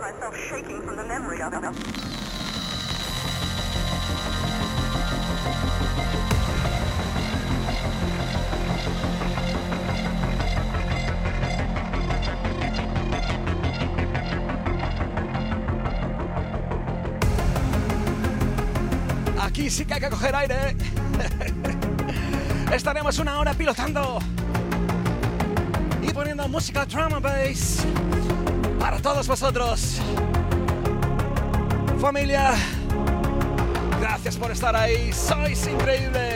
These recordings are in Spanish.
myself shaking from the memory of it. Aquí sí que hay que coger aire. Estaremos una hora pilotando y poniendo música drum and bass para todos vosotros. Familia, gracias por estar ahí. Sois increíbles.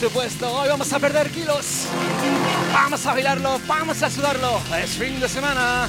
Supuesto, hoy vamos a perder kilos. Vamos a bailarlo, vamos a sudarlo. Es fin de semana.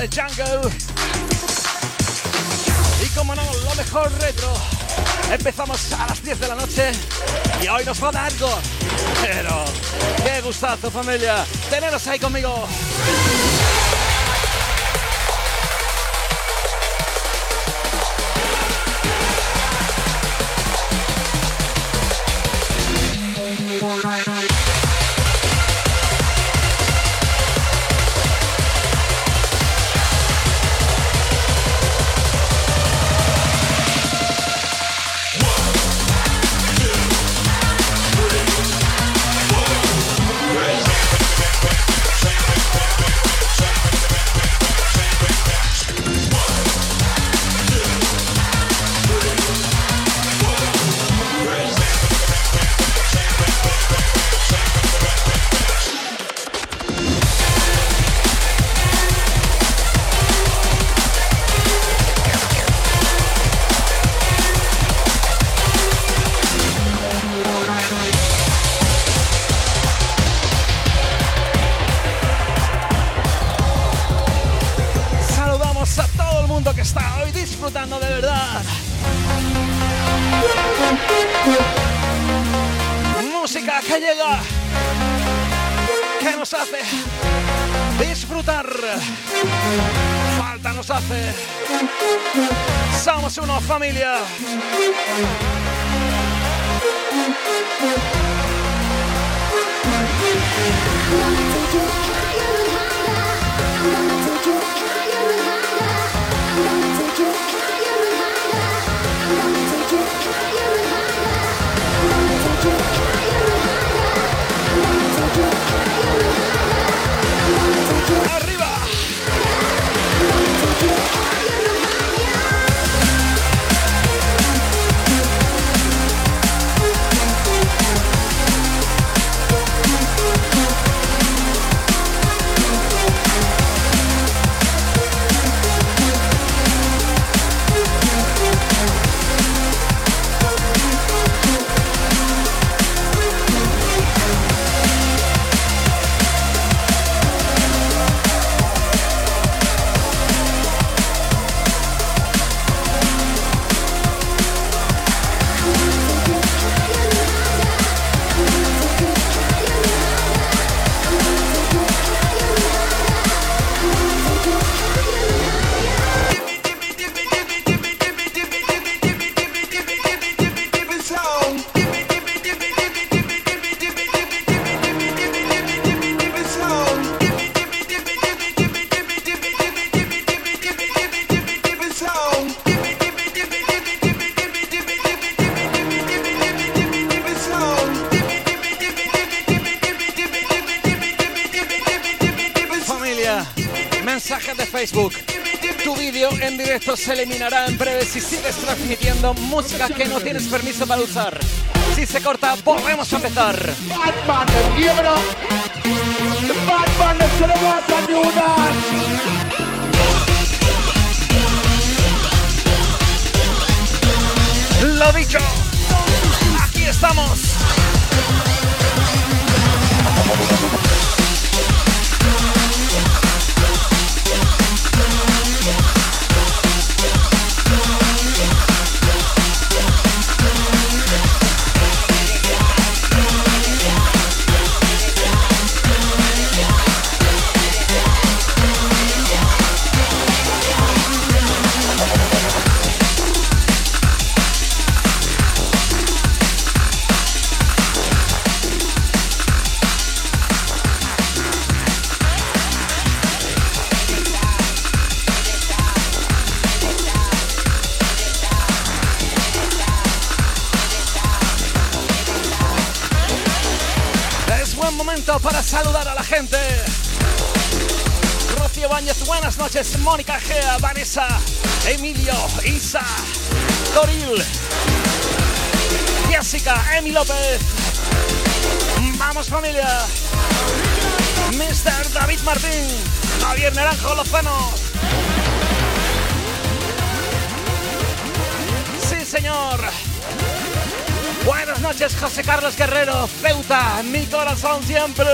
Bass, jungle. Y como no, lo mejor retro. Empezamos a las 10 de la noche y hoy nos va a dar algo. Pero qué gustazo familia, teneros ahí conmigo. Música que no tienes permiso para usar. Si se corta, volvemos a empezar. Lo dicho, aquí estamos. Javier Naranjo Lozano. Sí, señor. Buenas noches, José Carlos Guerrero, Ceuta, mi corazón siempre.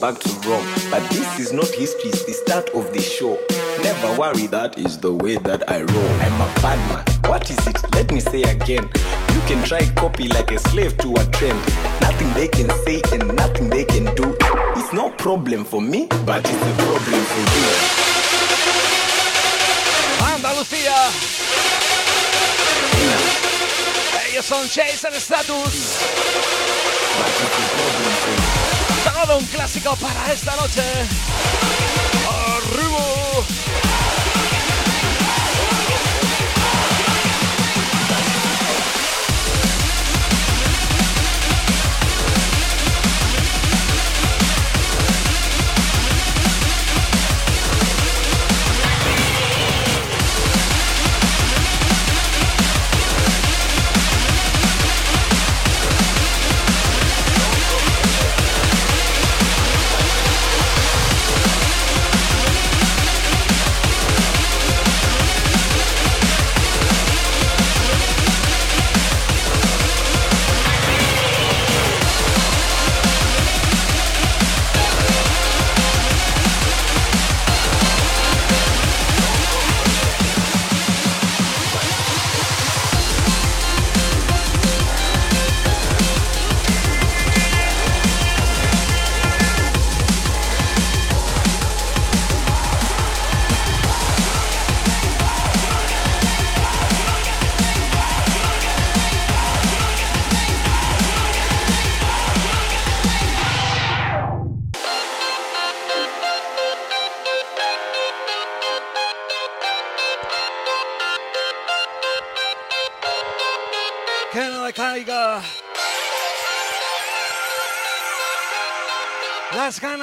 Back to Rome. But this is not history, it's the start of the show. Never worry, that is the way that I roll. I'm a bad man. What is it? Let me say again. You can try copy like a slave to a trend. Nothing they can say and nothing they can do. It's no problem for me, but it's a problem for you. Andalucía. Ellos son Chase and Status. Todo un clásico para esta noche.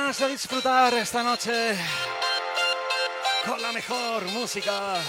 Ganas de disfrutar esta noche con la mejor música.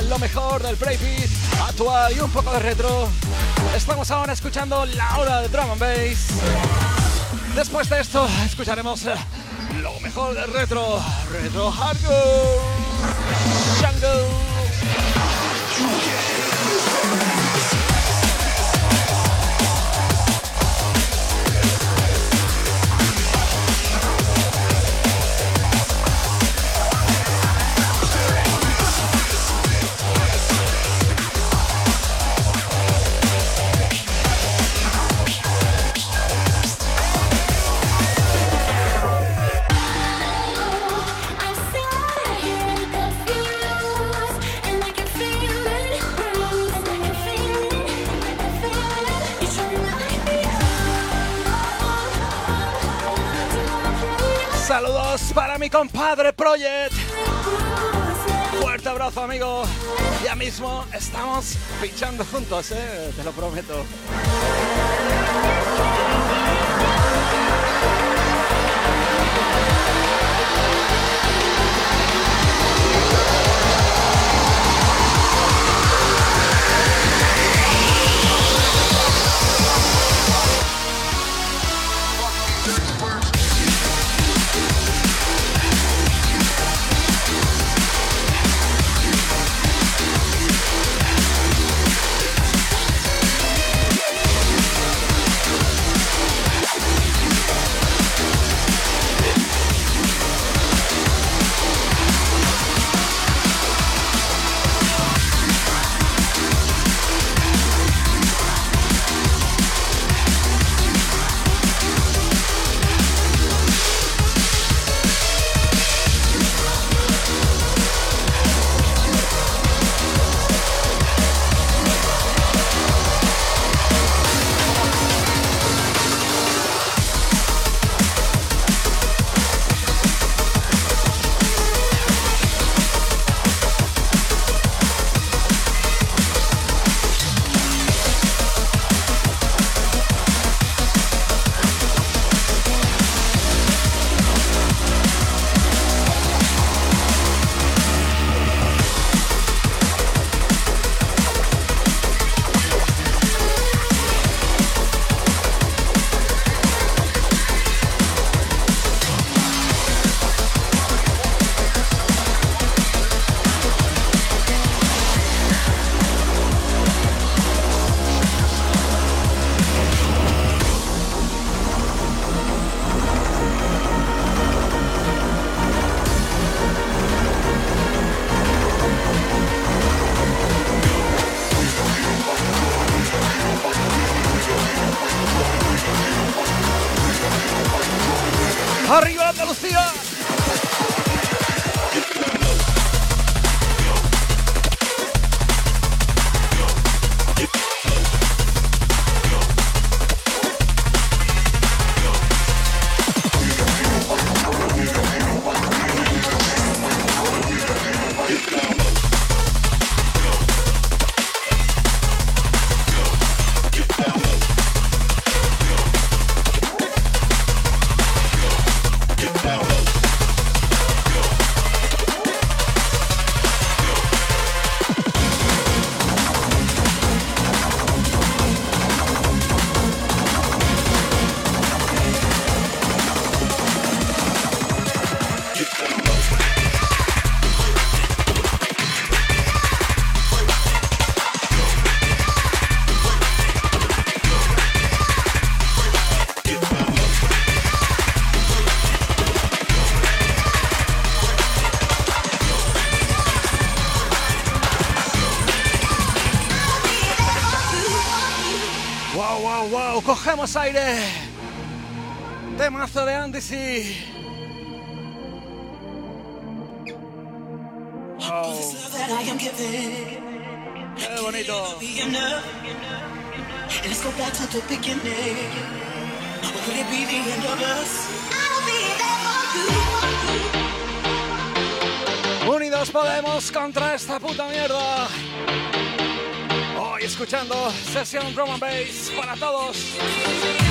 Lo mejor del breakbeat actual y un poco de retro. Estamos ahora escuchando la hora de drum and bass. Después de esto, escucharemos eh, lo mejor del retro, retro hardcore, compadre Project. Fuerte abrazo, amigo. Ya mismo estamos pinchando juntos, ¿eh? te lo prometo. estamos aire. Temazo de Andy sesión drum and bass para todos.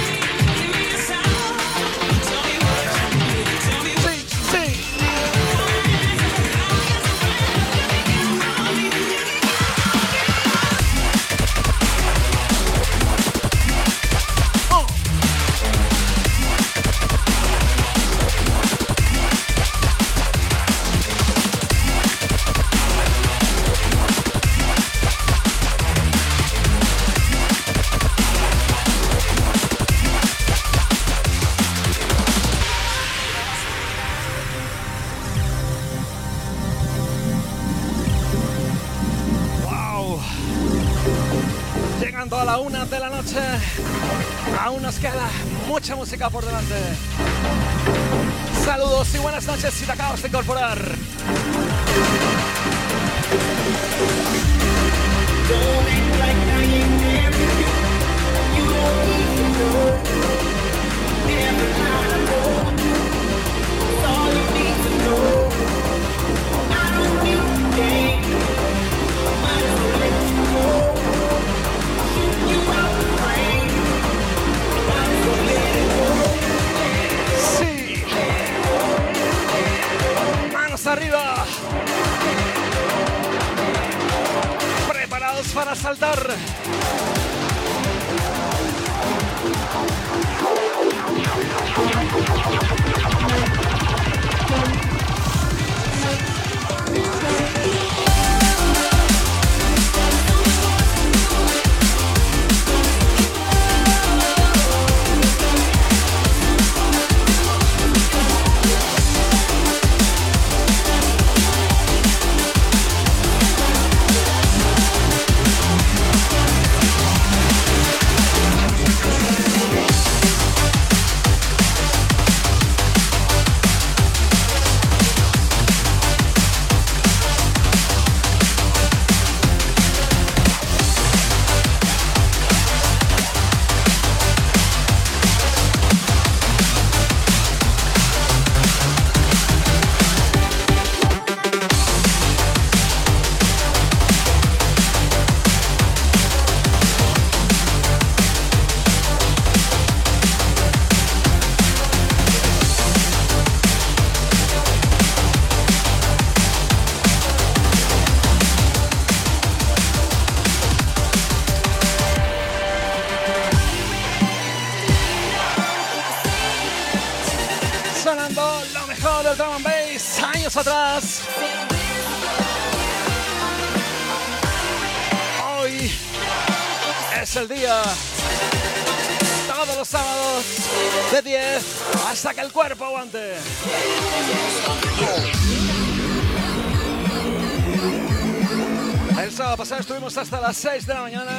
hasta las 6 de la mañana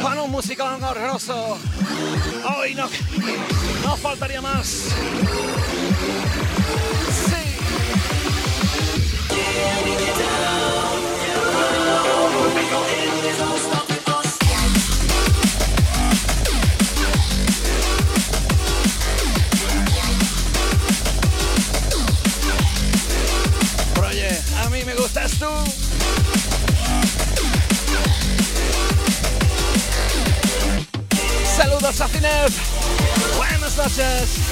con un musical horroroso. Hoy no, no faltaría más. Sí. Yes.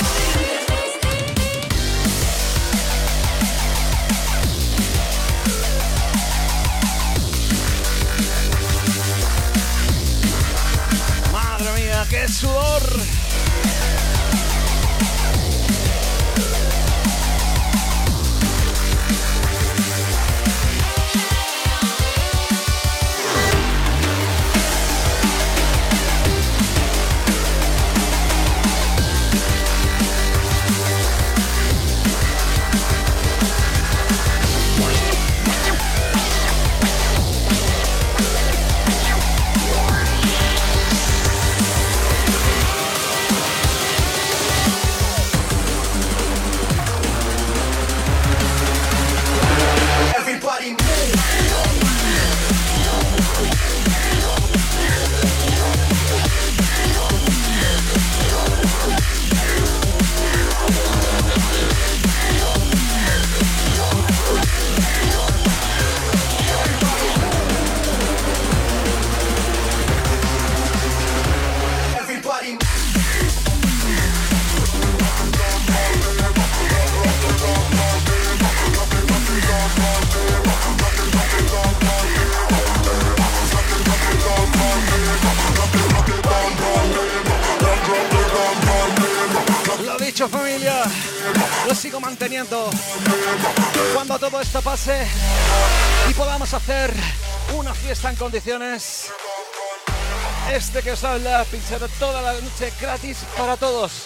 os habla, pinchando toda la noche gratis para todos.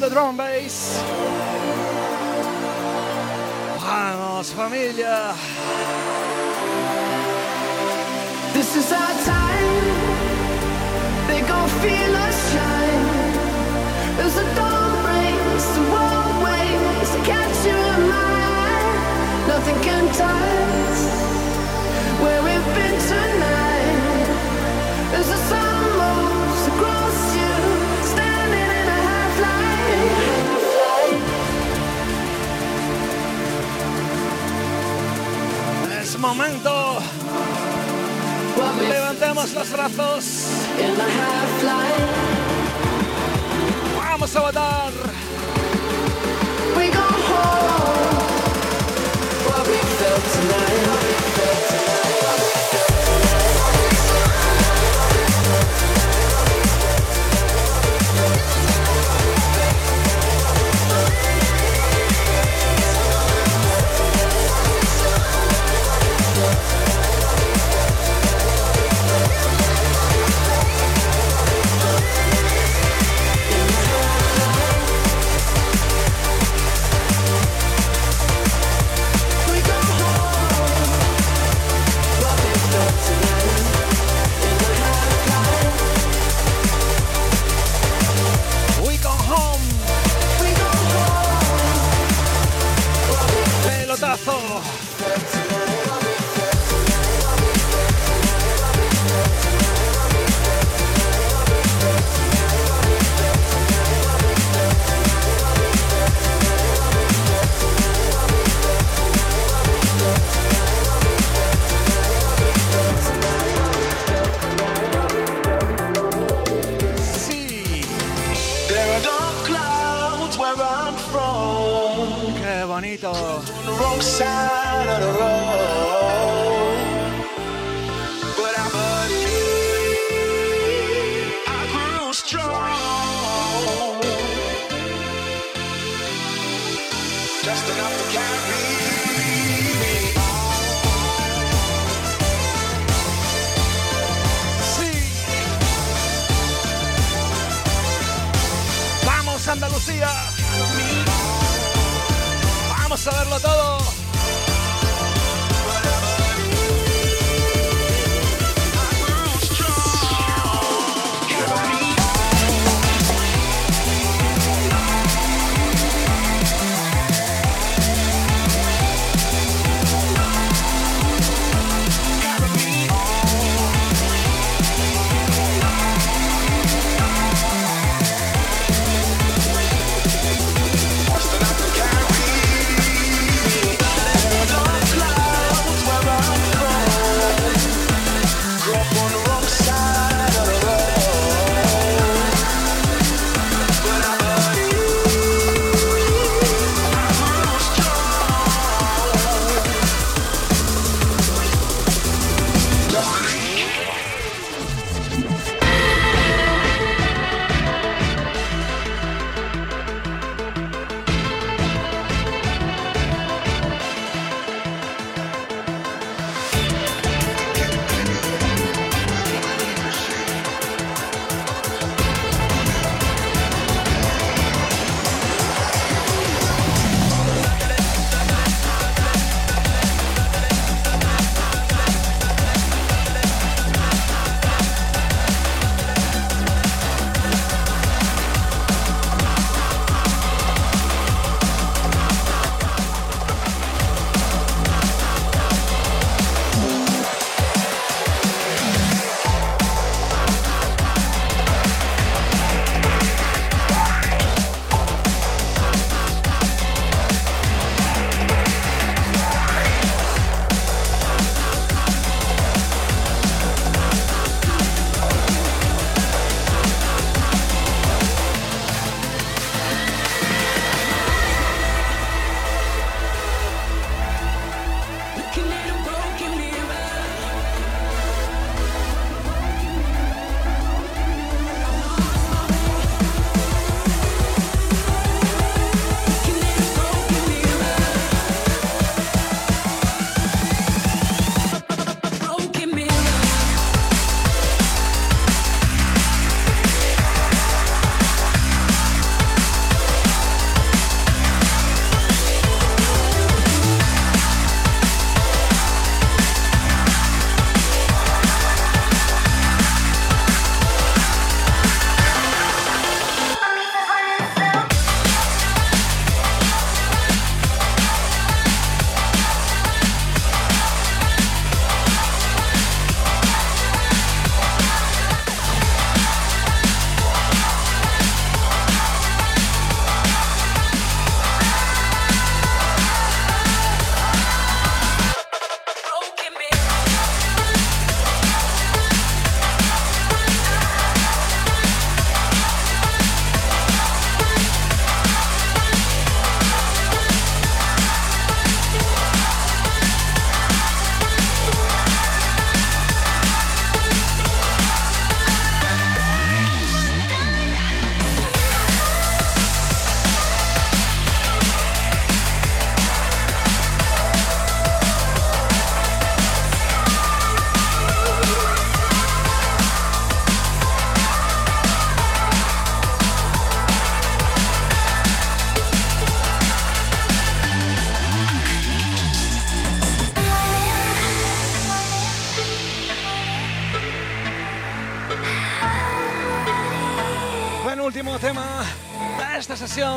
the drum and bass. momento. Levantemos los brazos. Vamos a votar.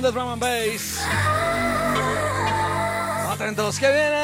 De Drum and Bass. Atentos, que viene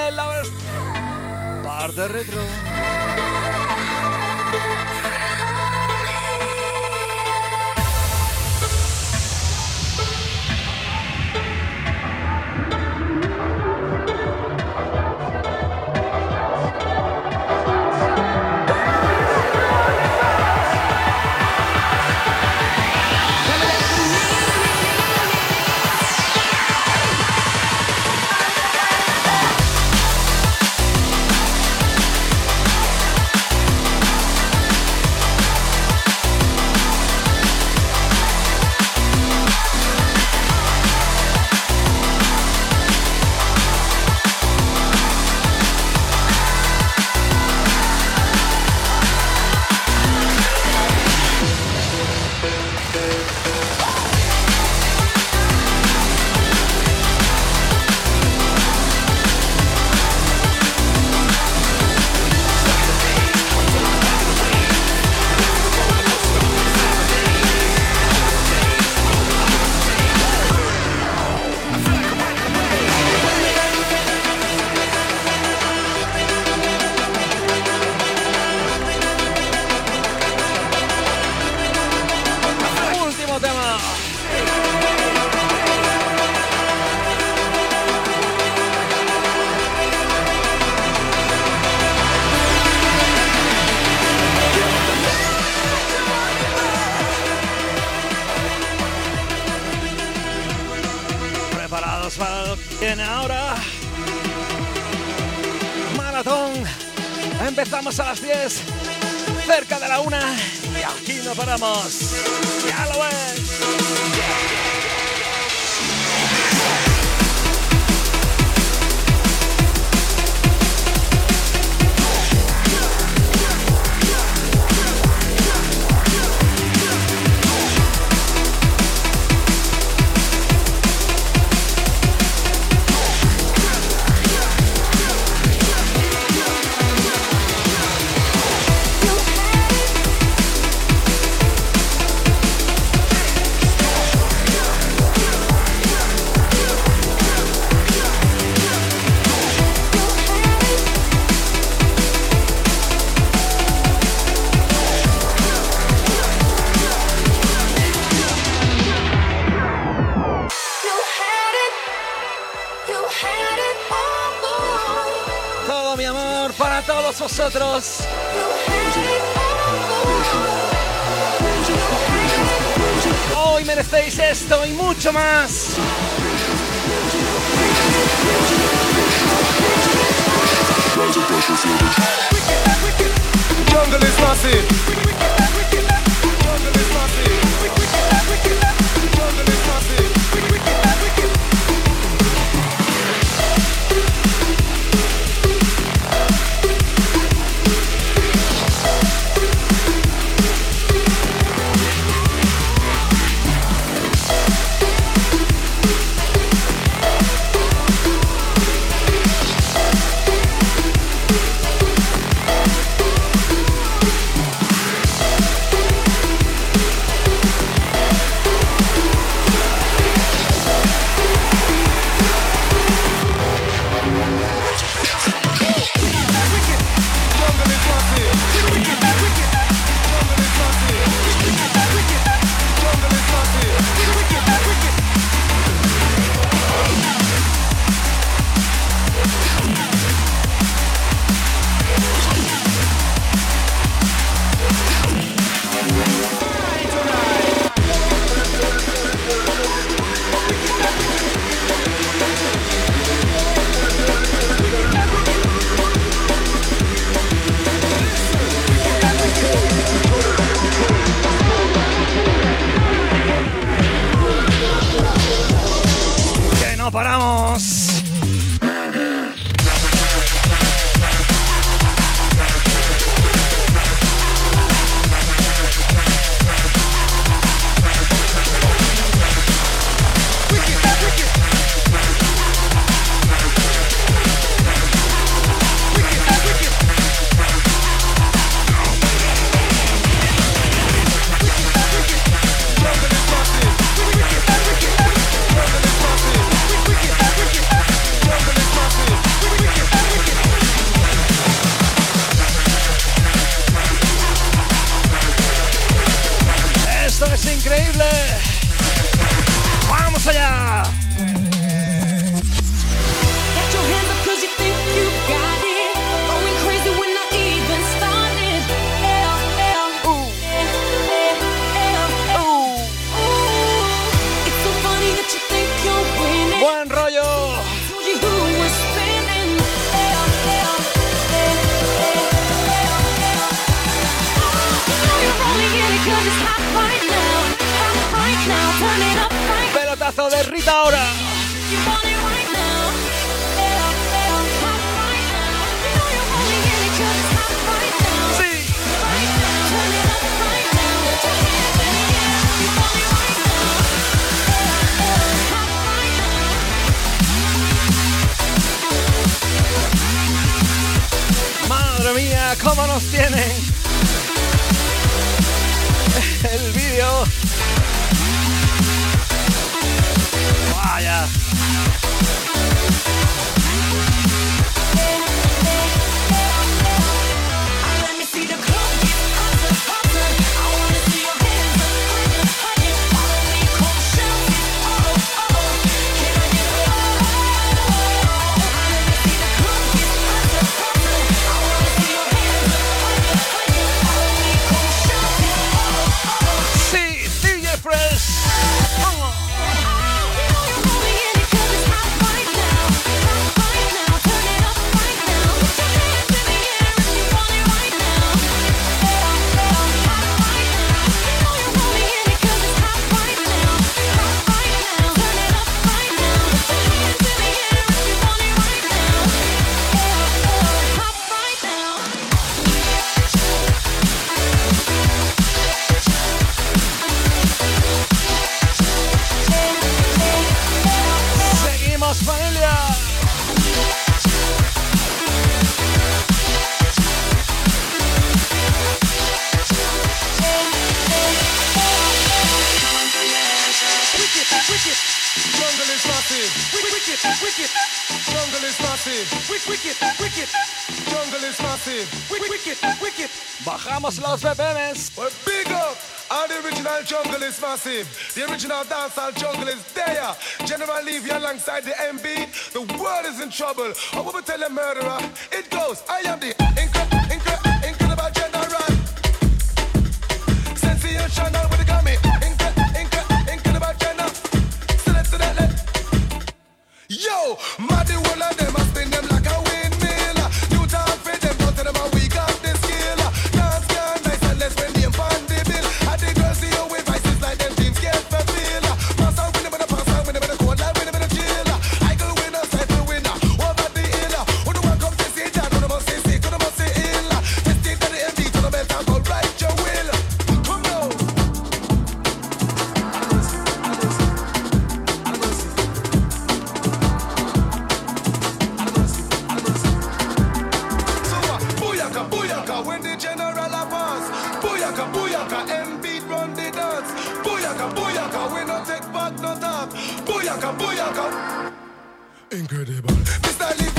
Incredible. Mr. Lee,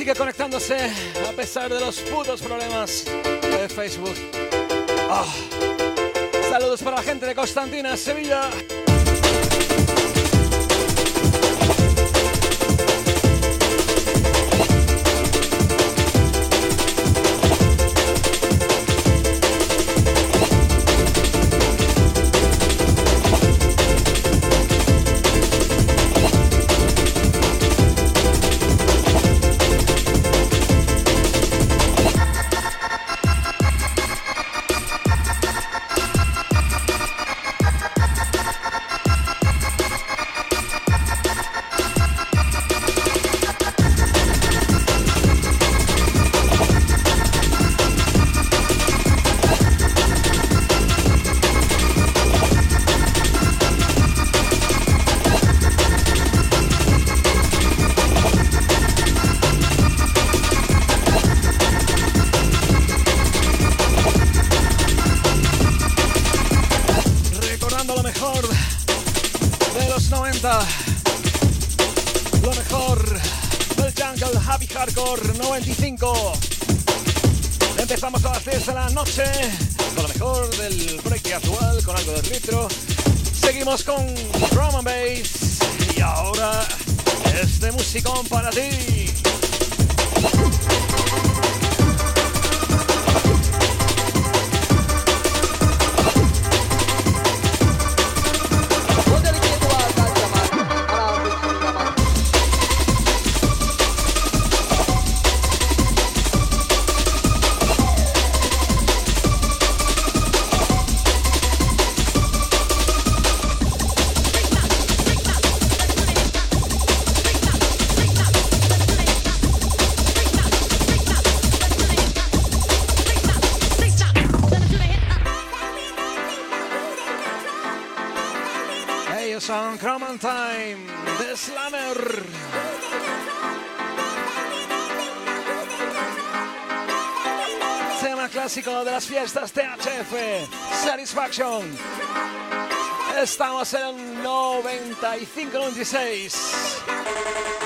sigue conectándose a pesar de los putos problemas de Facebook. Ah. Saludos para la gente de Constantina, Sevilla. fiestas THF Satisfaction. Estamos en 95-96.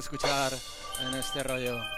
Escuchar en este rollo.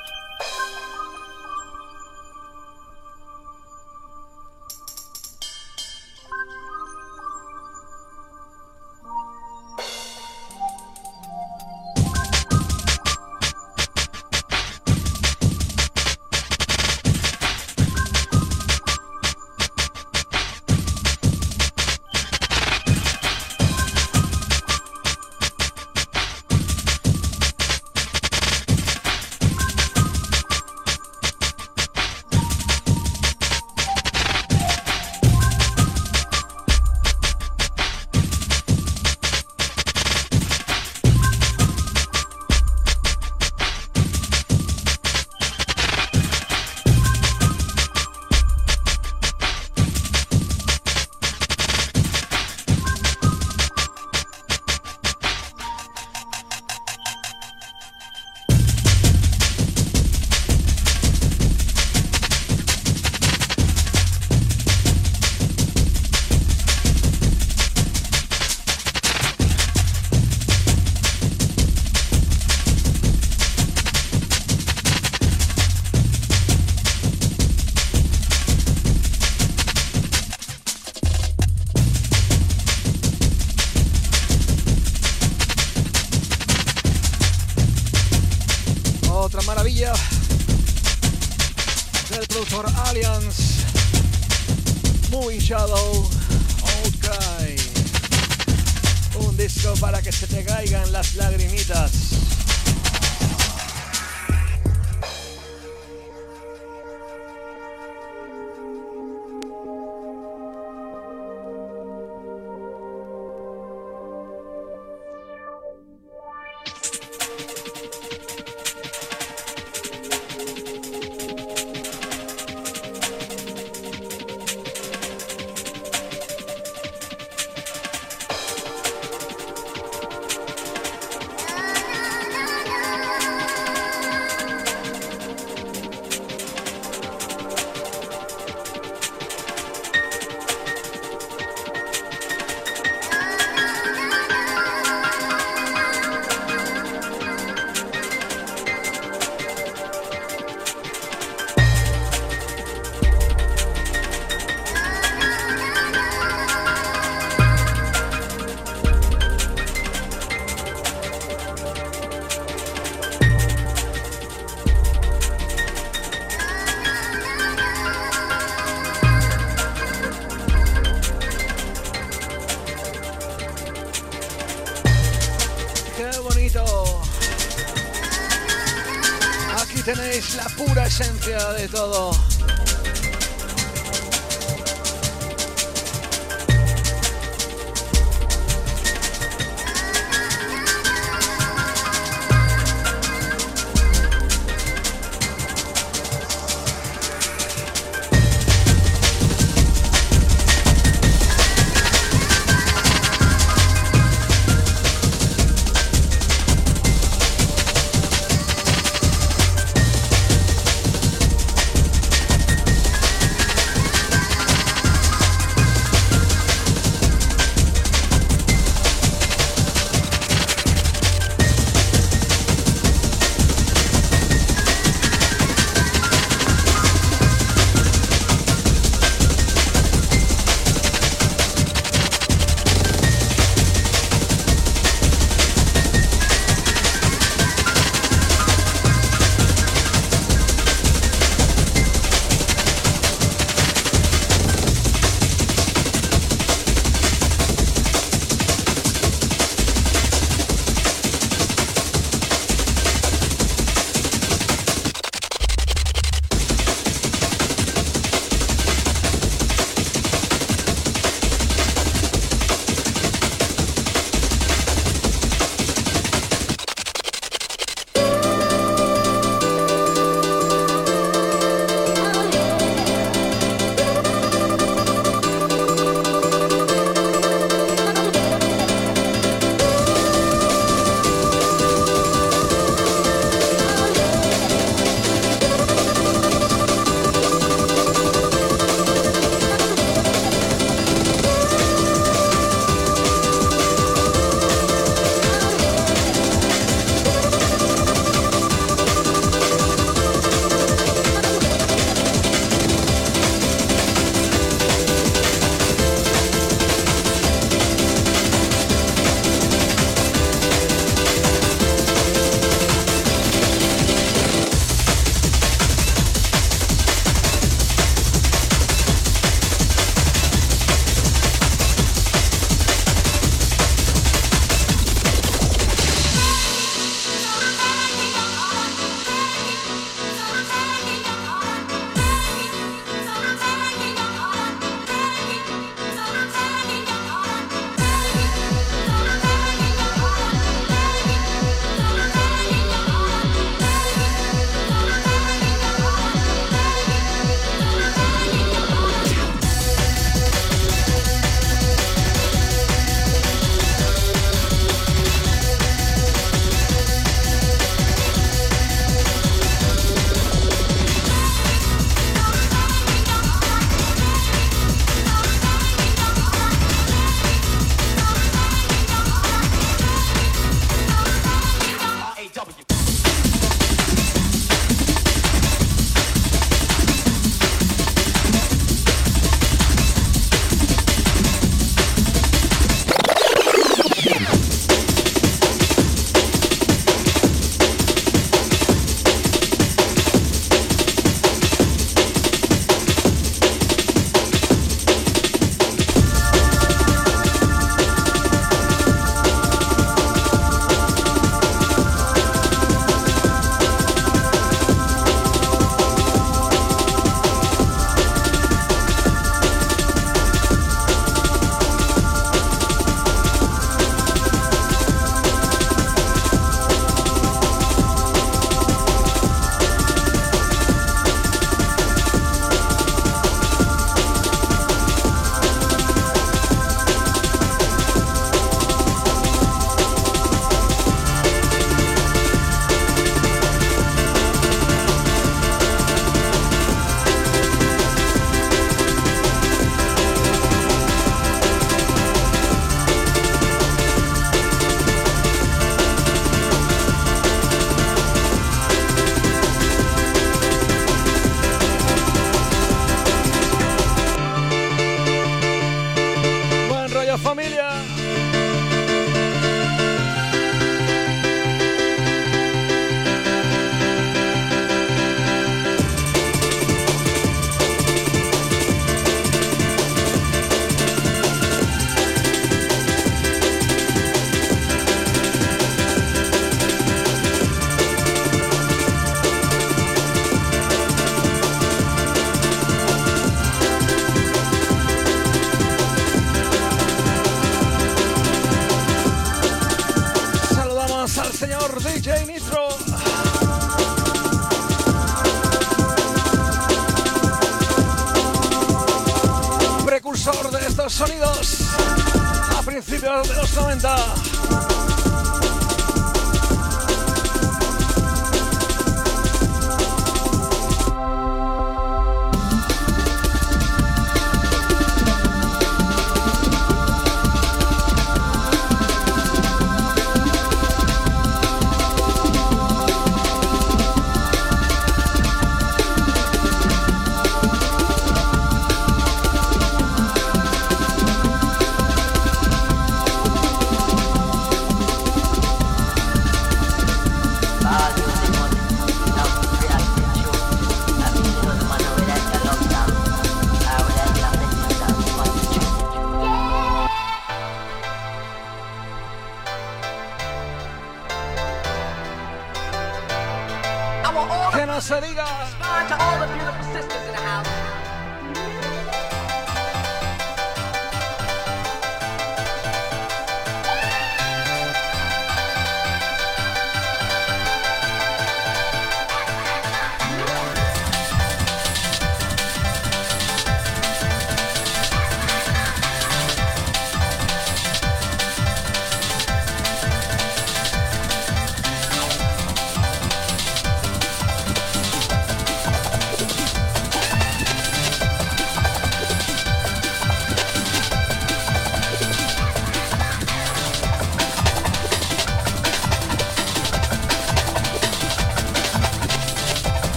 Todo.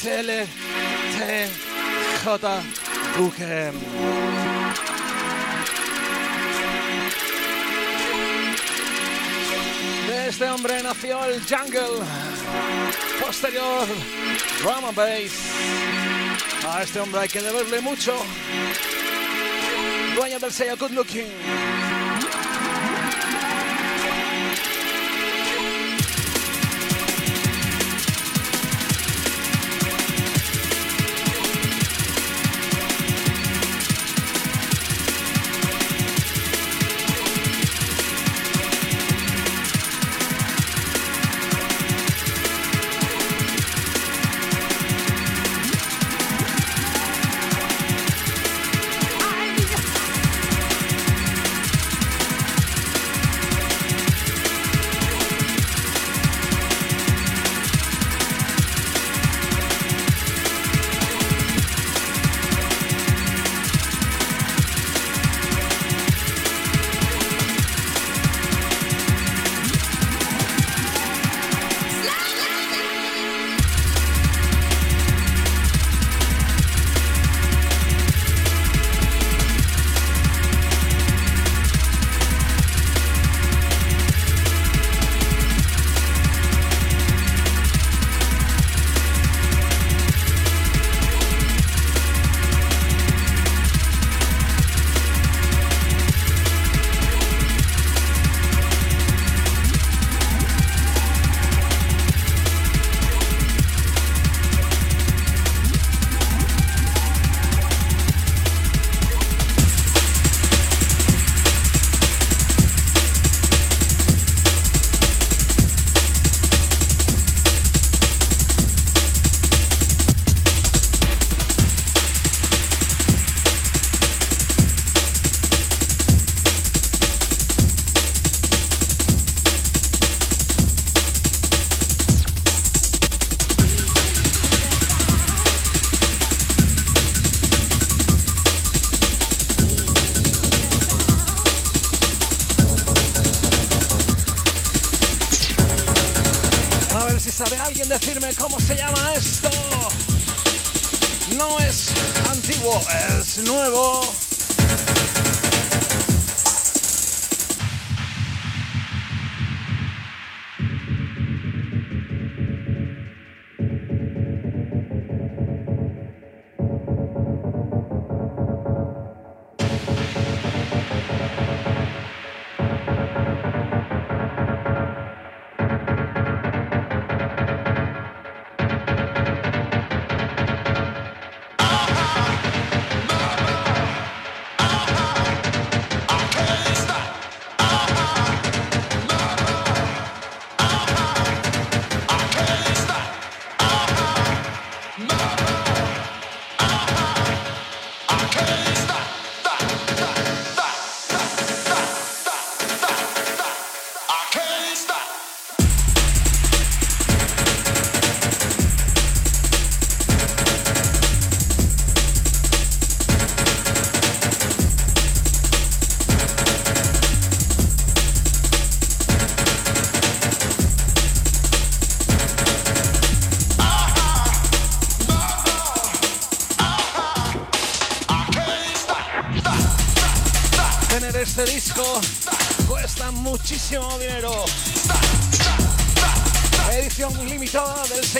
Zelle te. De este hombre nació el jungle, posterior drum and bass. A este hombre hay que deberle mucho. Dueño del sello Good Looking.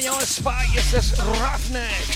Señor Spy, este es Roughneck.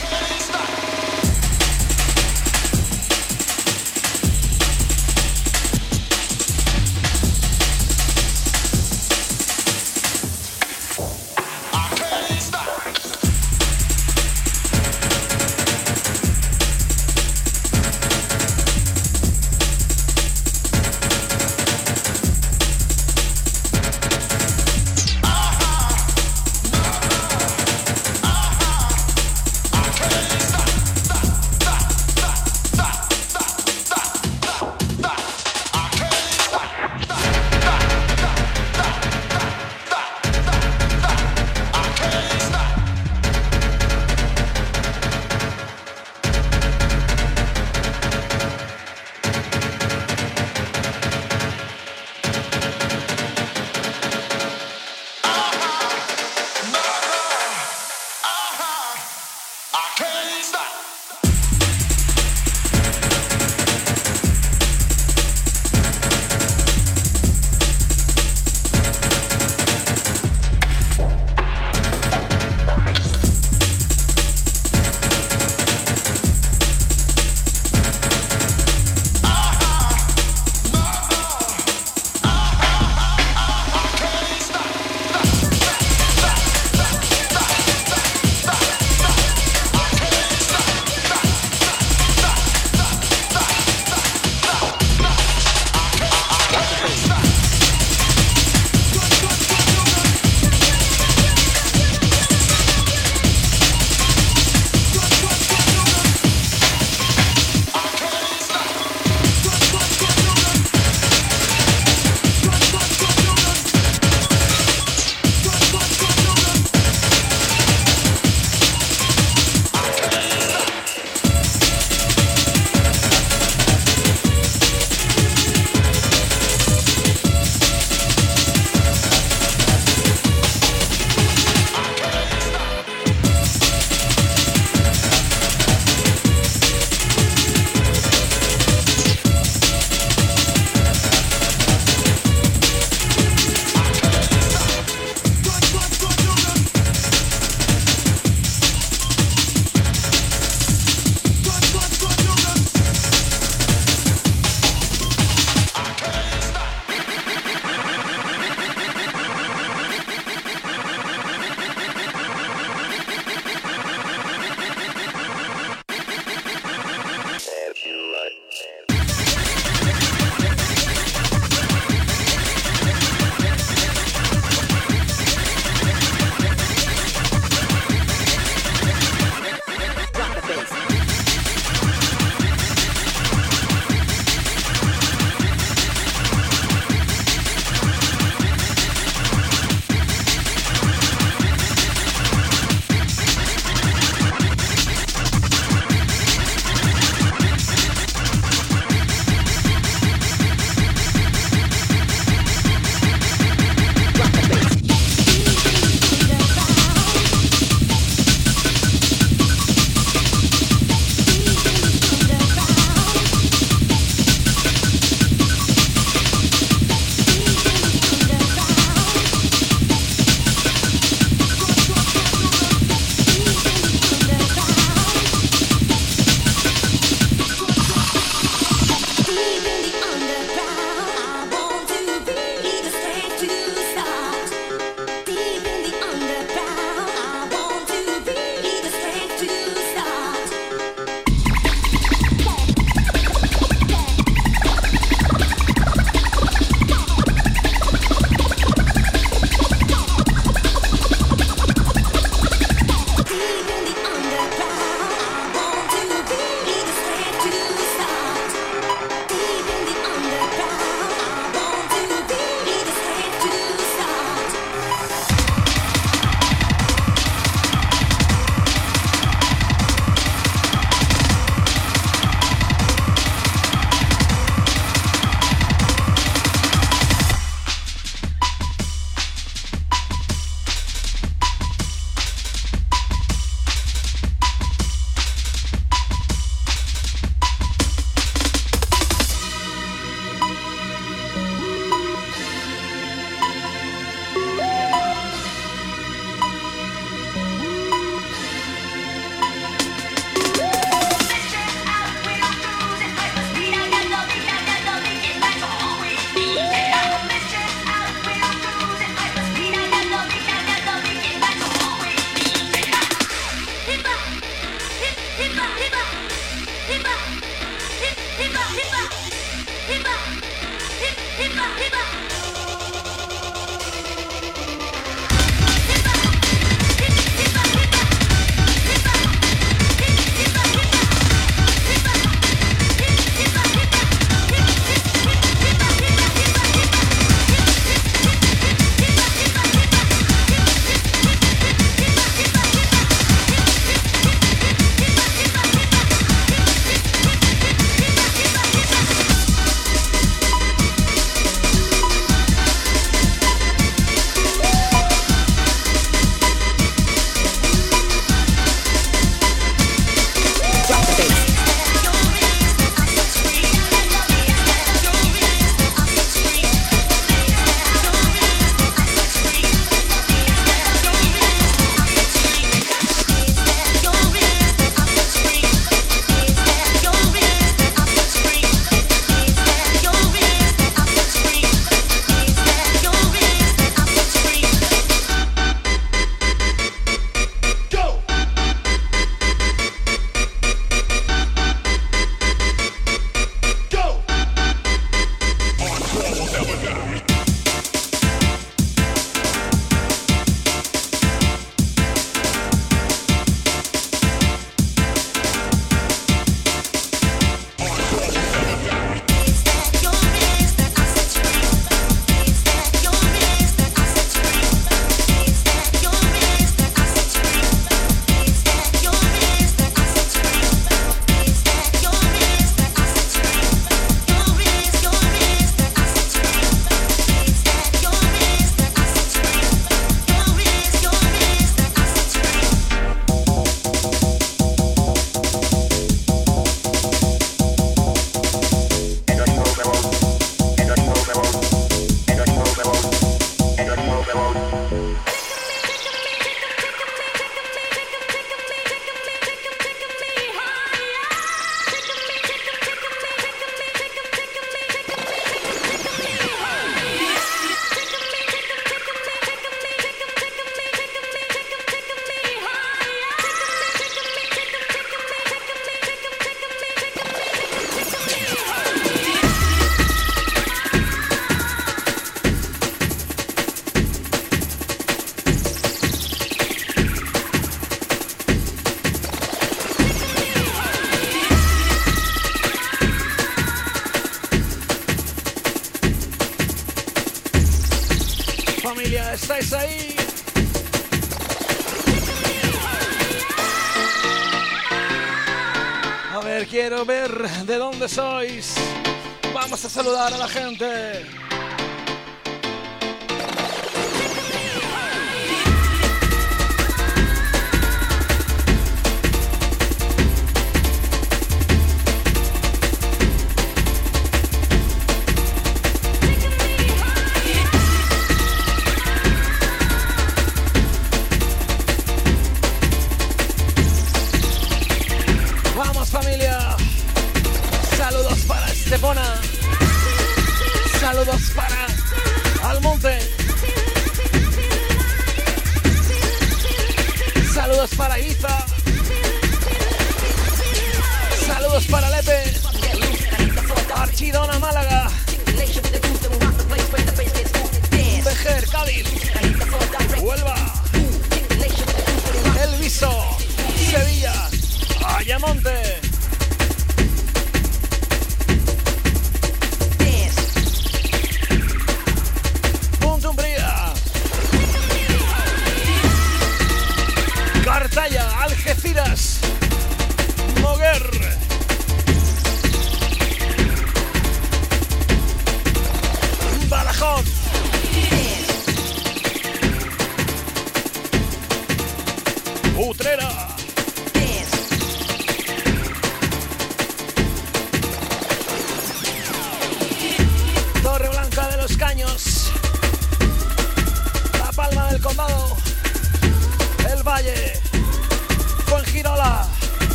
Gente.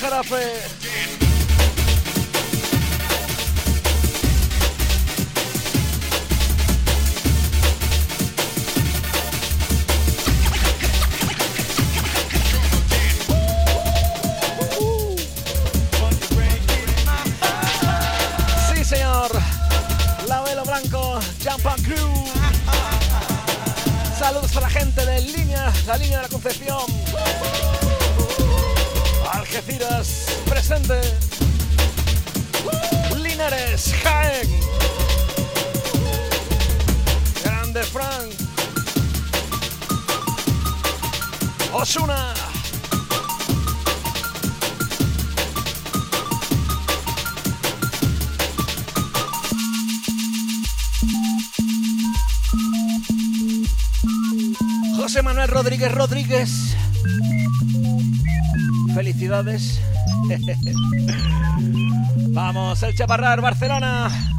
Gente Felicidades. Vamos, el Chaparrar, Barcelona.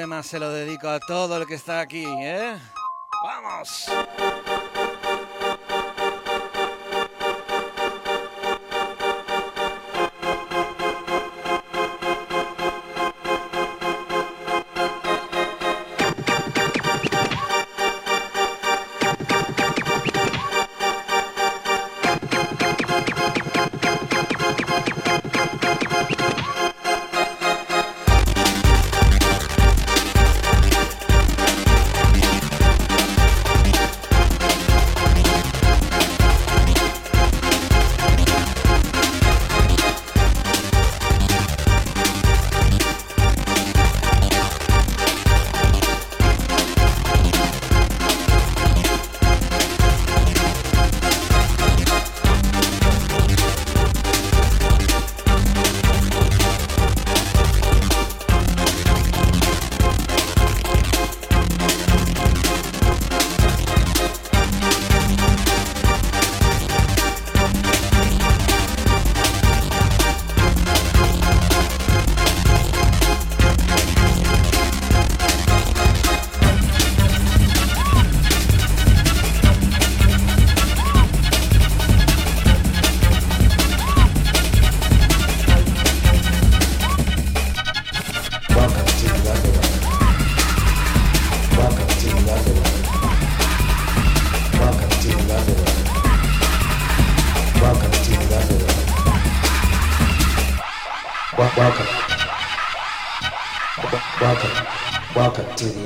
tema se lo dedico a todo el que está aquí, ¿eh?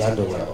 何度も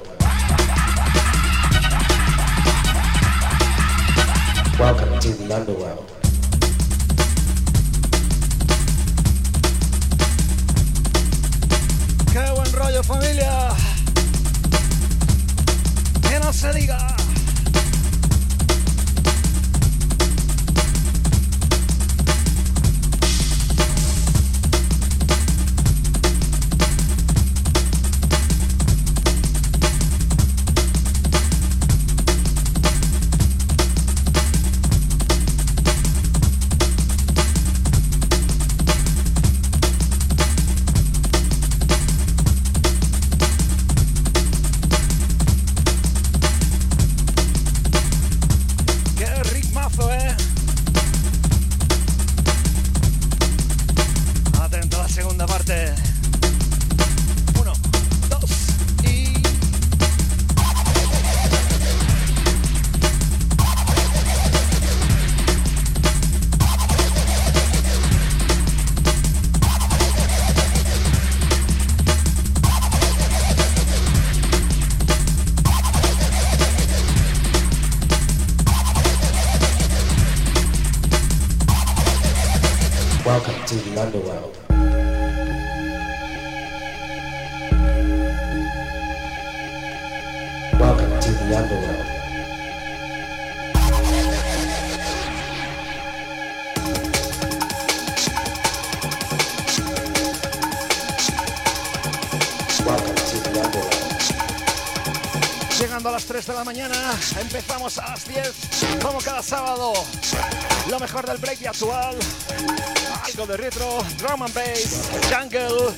Jungle.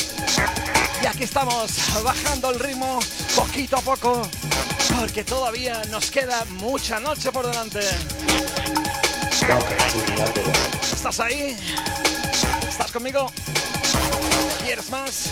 Y aquí estamos, bajando el ritmo poquito a poco, porque todavía nos queda mucha noche por delante. ¿Estás ahí? ¿Estás conmigo? ¿Quieres más?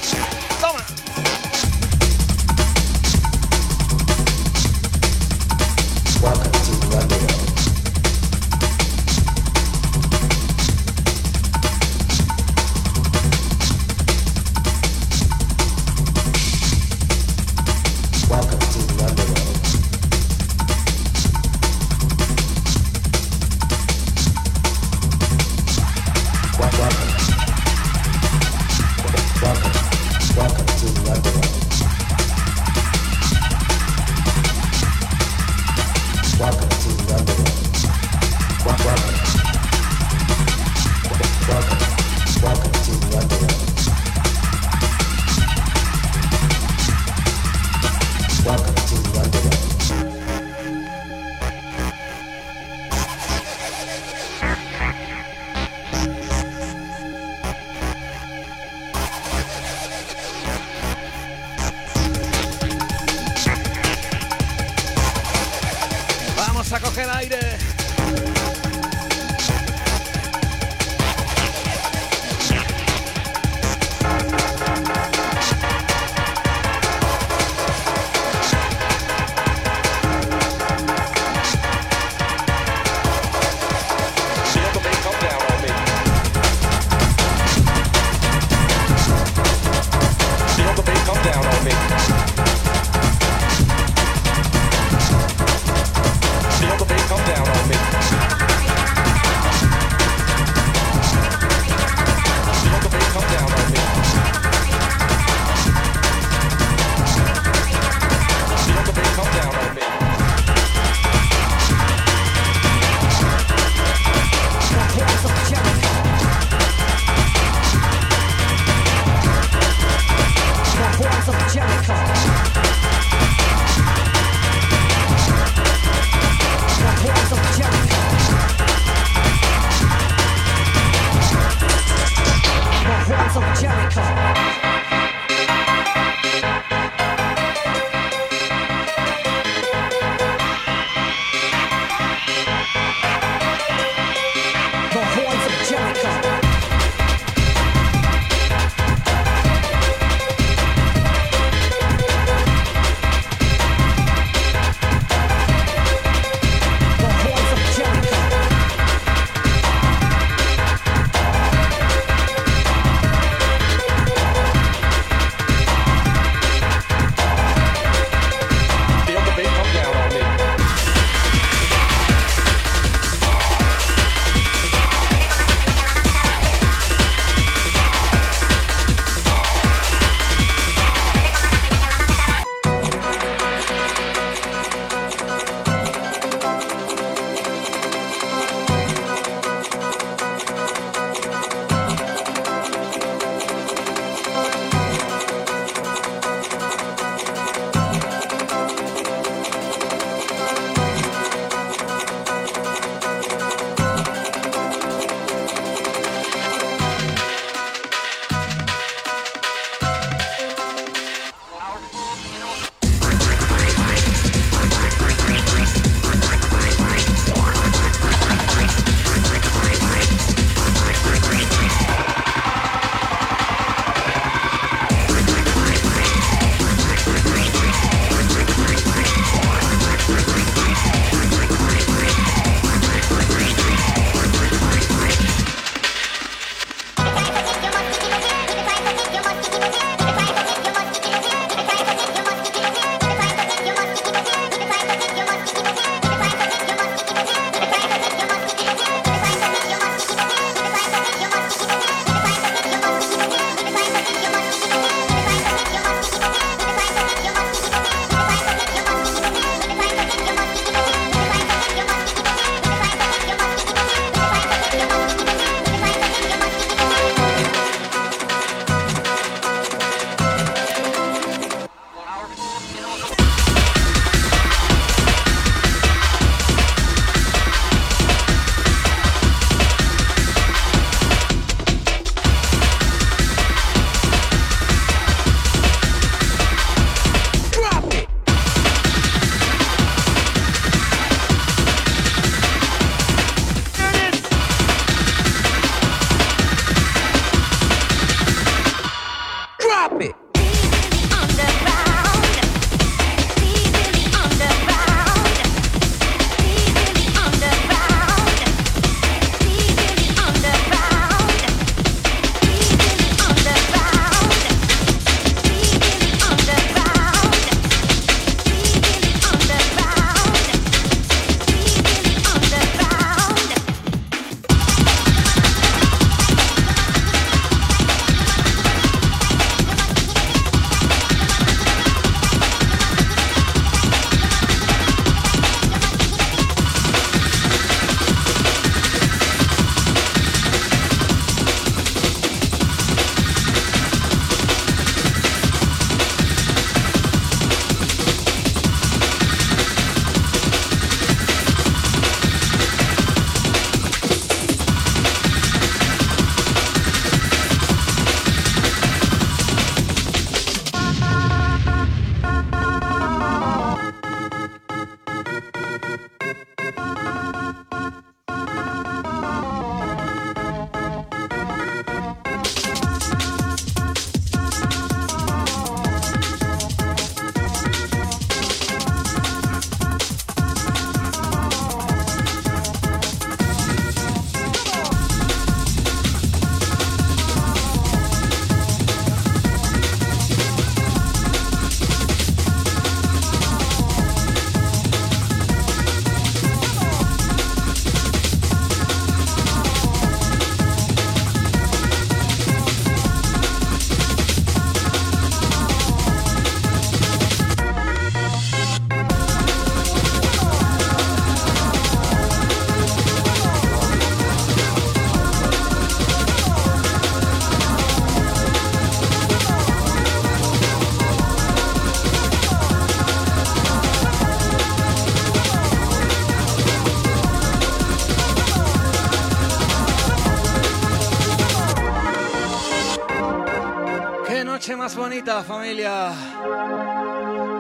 Familia.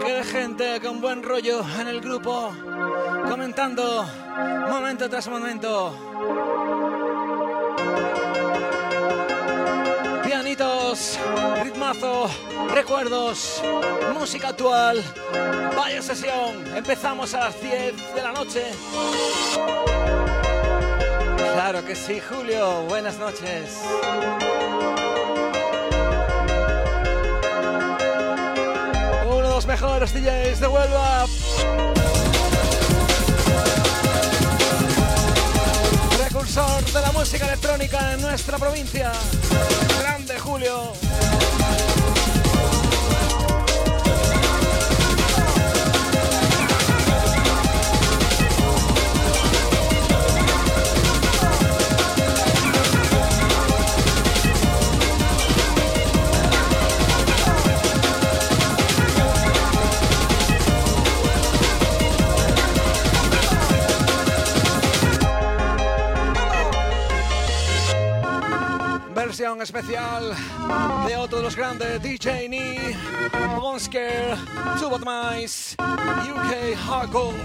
Que de gente con buen rollo en el grupo, comentando momento tras momento. Pianitos, ritmazo, recuerdos, música actual. Vaya sesión, empezamos a las 10 de la noche. Claro que sí, Julio, buenas noches. Los mejores DJs de Huelva. Precursor de la música electrónica en nuestra provincia. Grande Julio. Especial de otro de los grandes DJ Ni, Monsker, Tubot Mice, UK Hardcore.